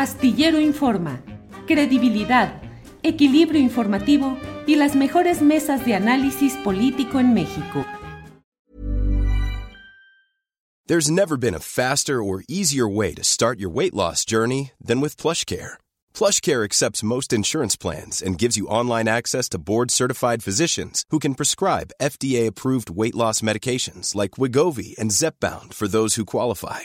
Astillero Informa, credibilidad, equilibrio informativo y las mejores mesas de análisis político en México. There's never been a faster or easier way to start your weight loss journey than with PlushCare. PlushCare accepts most insurance plans and gives you online access to board-certified physicians who can prescribe FDA-approved weight loss medications like Wigovi and Zepbound for those who qualify.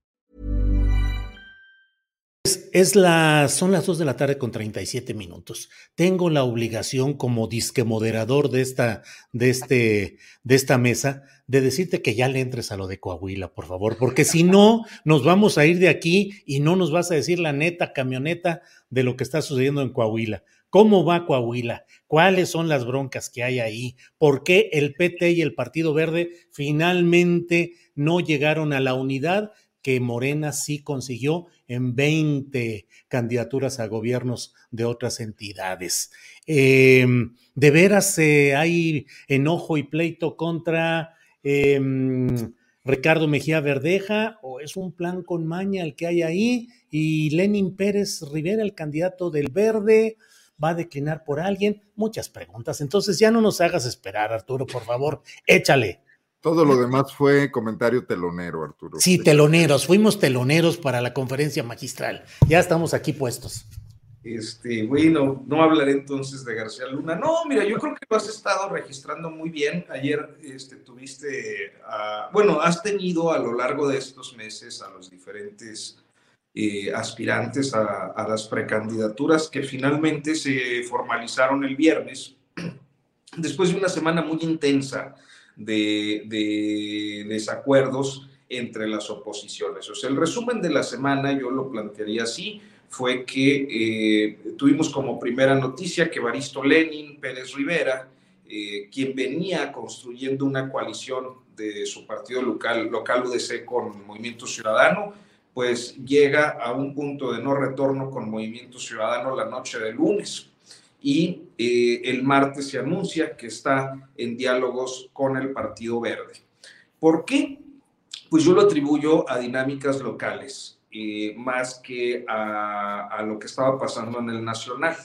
Es, son las 2 de la tarde con 37 minutos. Tengo la obligación como disque moderador de esta, de este, de esta mesa de decirte que ya le entres a lo de Coahuila, por favor, porque si no, nos vamos a ir de aquí y no nos vas a decir la neta camioneta de lo que está sucediendo en Coahuila. ¿Cómo va Coahuila? ¿Cuáles son las broncas que hay ahí? ¿Por qué el PT y el Partido Verde finalmente no llegaron a la unidad que Morena sí consiguió en 20 candidaturas a gobiernos de otras entidades? Eh, ¿De veras eh, hay enojo y pleito contra eh, Ricardo Mejía Verdeja o es un plan con maña el que hay ahí? Y Lenin Pérez Rivera, el candidato del Verde, va a declinar por alguien. Muchas preguntas. Entonces ya no nos hagas esperar, Arturo, por favor, échale. Todo lo demás fue comentario telonero, Arturo. Sí, teloneros, fuimos teloneros para la conferencia magistral. Ya estamos aquí puestos. Este, bueno, no hablaré entonces de García Luna. No, mira, yo creo que lo has estado registrando muy bien. Ayer este, tuviste, uh, bueno, has tenido a lo largo de estos meses a los diferentes eh, aspirantes a, a, las precandidaturas que finalmente se formalizaron el viernes, después de una semana muy intensa de, de desacuerdos entre las oposiciones. O sea, el resumen de la semana, yo lo plantearía así, fue que eh, tuvimos como primera noticia que Baristo Lenin Pérez Rivera, eh, quien venía construyendo una coalición de su partido local, local UDC con Movimiento Ciudadano, pues llega a un punto de no retorno con Movimiento Ciudadano la noche de lunes y eh, el martes se anuncia que está en diálogos con el Partido Verde. ¿Por qué? Pues yo lo atribuyo a dinámicas locales, eh, más que a, a, lo que estaba pasando en el nacional.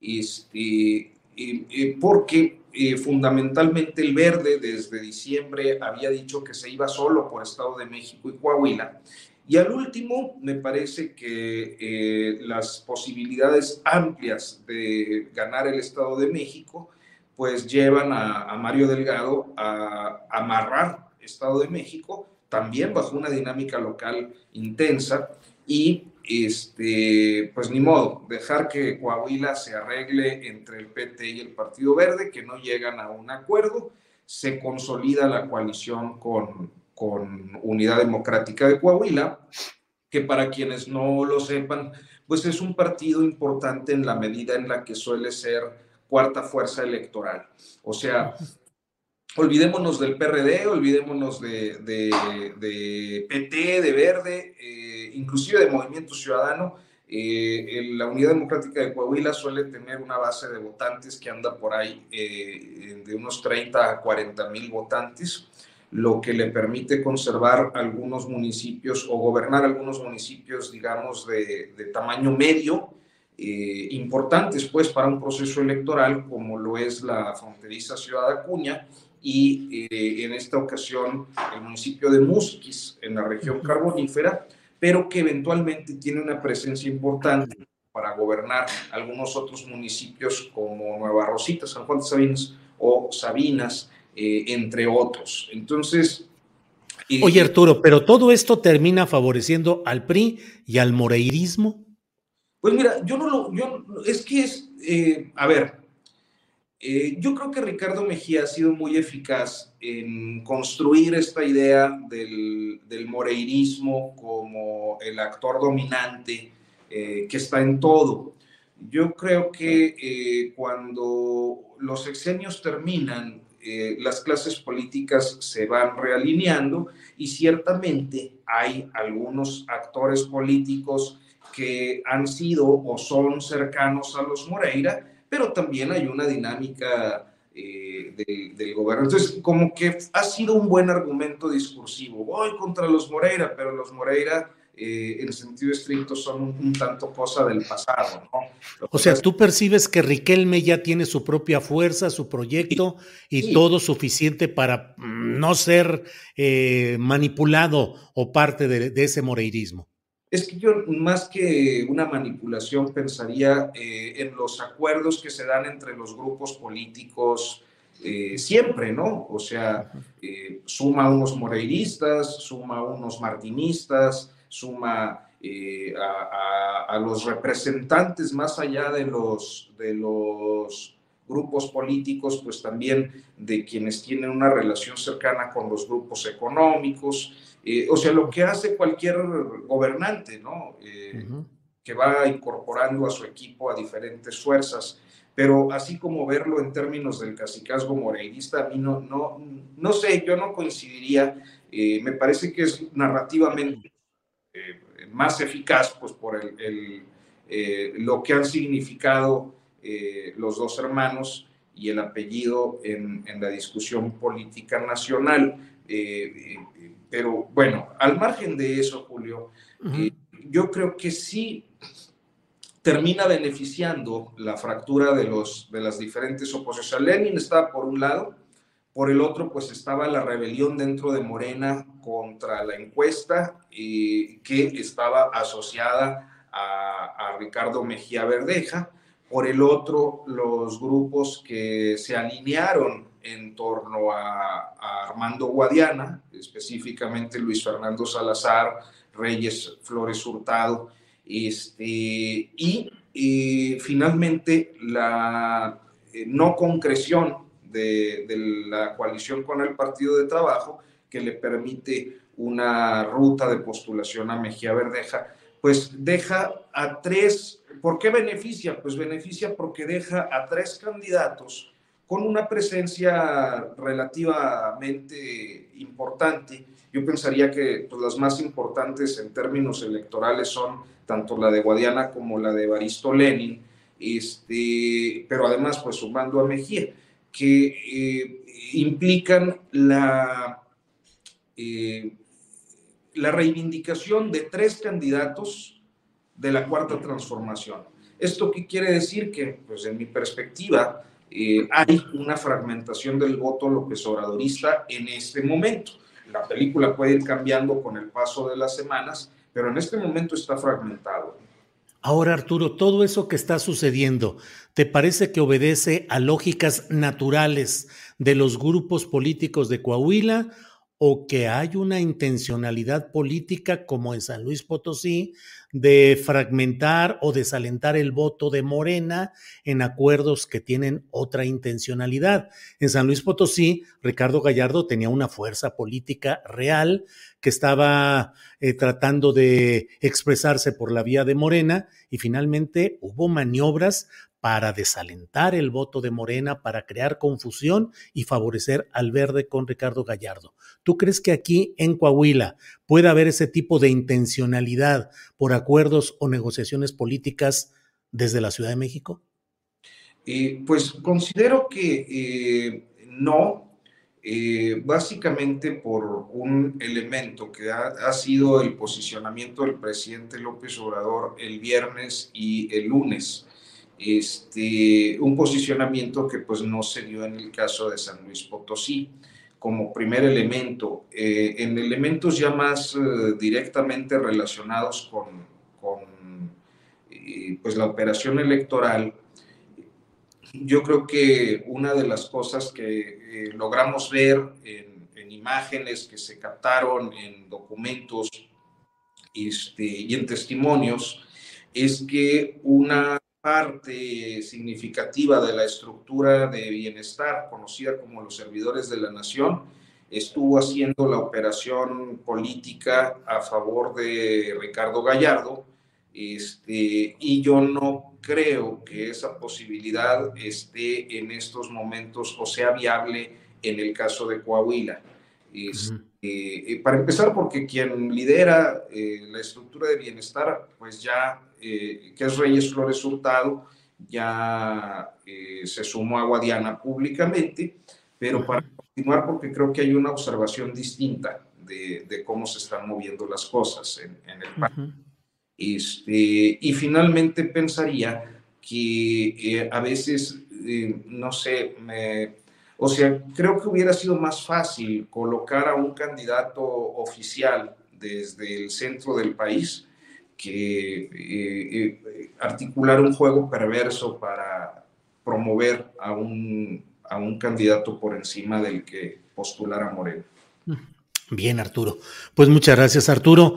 Este, eh, porque fundamentalmente el Verde desde diciembre había dicho que se iba solo por Estado de México y Coahuila y al último, me parece que eh, las posibilidades amplias de ganar el Estado de México, pues llevan a, Mario Delgado a, a amarrar Estado de México, también bajo una dinámica local intensa, y este, pues ni modo, dejar que Coahuila se arregle entre el PT y el Partido Verde, que no llegan a un acuerdo, se consolida la coalición con, con Unidad Democrática de Coahuila, que para quienes no lo sepan, pues es un partido importante en la medida en la que suele ser cuarta fuerza electoral. O sea, olvidémonos del PRD, olvidémonos de, de, de PT, de Verde, eh, inclusive de Movimiento Ciudadano. Eh, la Unidad Democrática de Coahuila suele tener una base de votantes que anda por ahí eh, de unos 30 a 40 mil votantes lo que le permite conservar algunos municipios o gobernar algunos municipios, digamos, de, de tamaño medio, eh, importantes pues para un proceso electoral como lo es la fronteriza Ciudad Acuña y eh, en esta ocasión el municipio de Musquis en la región carbonífera, pero que eventualmente tiene una presencia importante para gobernar algunos otros municipios como Nueva Rosita, San Juan de Sabinas o Sabinas, eh, entre otros. Entonces... Eh, Oye Arturo, pero todo esto termina favoreciendo al PRI y al moreirismo. Pues mira, yo no lo, yo, es que es, eh, a ver, eh, yo creo que Ricardo Mejía ha sido muy eficaz en construir esta idea del, del moreirismo como el actor dominante eh, que está en todo. Yo creo que cuando los sexenios terminan, las clases políticas se van realineando y ciertamente hay algunos actores políticos que han sido o son cercanos a los Moreira, pero también hay una dinámica eh, del gobierno. Entonces, como que ha sido un buen argumento discursivo. Voy contra los Moreira, pero los Moreira, eh, en sentido estricto, son un, tanto cosa del pasado. ¿no? O sea, tú percibes que Riquelme ya tiene su propia fuerza, su proyecto y todo suficiente para no ser eh, manipulado o parte de ese moreirismo. Es que yo más que una manipulación pensaría eh, en los acuerdos que se dan entre los grupos políticos eh, siempre, ¿no? O sea, eh, suma unos moreiristas, suma unos martinistas, suma a, a, los representantes más allá de los, de los grupos políticos, pues también de quienes tienen una relación cercana con los grupos económicos eh, o sea, lo que hace cualquier gobernante, ¿no? Eh, que va incorporando a su equipo a diferentes fuerzas. Pero así como verlo en términos del cacicazgo moreirista, a mí no, no, no sé, yo no coincidiría. Eh, me parece que es narrativamente más eficaz, pues por el, lo que han significado los dos hermanos y el apellido en, en la discusión política nacional. Pero bueno, al margen de eso, Julio, eh, yo creo que sí termina beneficiando la fractura de, los, de las diferentes oposiciones. Lenin estaba por un lado, por el otro, pues estaba la rebelión dentro de Morena contra la encuesta que estaba asociada a, a, Ricardo Mejía Verdeja. Por el otro, los grupos que se alinearon en torno a, Armando Guadiana, específicamente Luis Fernando Salazar, Reyes Flores Hurtado, este, y, finalmente la eh, no concreción de, la coalición con el Partido de Trabajo, que le permite una ruta de postulación a Mejía Verdeja, pues deja a tres, ¿por qué beneficia? Pues beneficia porque deja a tres candidatos con una presencia relativamente importante. Yo pensaría que pues, las más importantes en términos electorales son tanto la de Guadiana como la de Baristo Lenin, este, pero además pues sumando a Mejía, que eh, implican la, eh, la reivindicación de tres candidatos de la cuarta transformación. ¿Esto qué quiere decir? Que, pues en mi perspectiva, eh, hay una fragmentación del voto López Obradorista en este momento. La película puede ir cambiando con el paso de las semanas, pero en este momento está fragmentado. Ahora, Arturo, todo eso que está sucediendo, ¿te parece que obedece a lógicas naturales de los grupos políticos de Coahuila o que hay una intencionalidad política como en San Luis Potosí de fragmentar o desalentar el voto de Morena en acuerdos que tienen otra intencionalidad. En San Luis Potosí, Ricardo Gallardo tenía una fuerza política real que estaba eh, tratando de expresarse por la vía de Morena y finalmente hubo maniobras para desalentar el voto de Morena, para crear confusión y favorecer al verde con Ricardo Gallardo. ¿Tú crees que aquí en Coahuila puede haber ese tipo de intencionalidad por acuerdos o negociaciones políticas desde la Ciudad de México? Eh, pues considero que eh, no, eh, básicamente por un elemento que ha, ha, sido el posicionamiento del presidente López Obrador el viernes y el lunes este, un posicionamiento que pues no se dio en el caso de San Luis Potosí como primer elemento. Eh, en elementos ya más eh, directamente relacionados con, eh, pues la operación electoral, yo creo que una de las cosas que logramos ver en, en, imágenes que se captaron, en documentos este, y en testimonios, es que una parte significativa de la estructura de bienestar, conocida como los servidores de la nación, estuvo haciendo la operación política a favor de Ricardo Gallardo, este, y yo no creo que esa posibilidad esté en estos momentos o sea viable en el caso de Coahuila. Este, eh, para empezar, porque quien lidera eh, la estructura de bienestar, pues ya, eh, que es Reyes Flores Hurtado, ya se sumó a Guadiana públicamente, pero para continuar, porque creo que hay una observación distinta de, cómo se están moviendo las cosas en, el país. Este, y finalmente pensaría que a veces, no sé, me, o sea, creo que hubiera sido más fácil colocar a un candidato oficial desde el centro del país que eh, eh, articular un juego perverso para promover a un, a un candidato por encima del que postulara Moreno. Bien, Arturo. Pues muchas gracias, Arturo.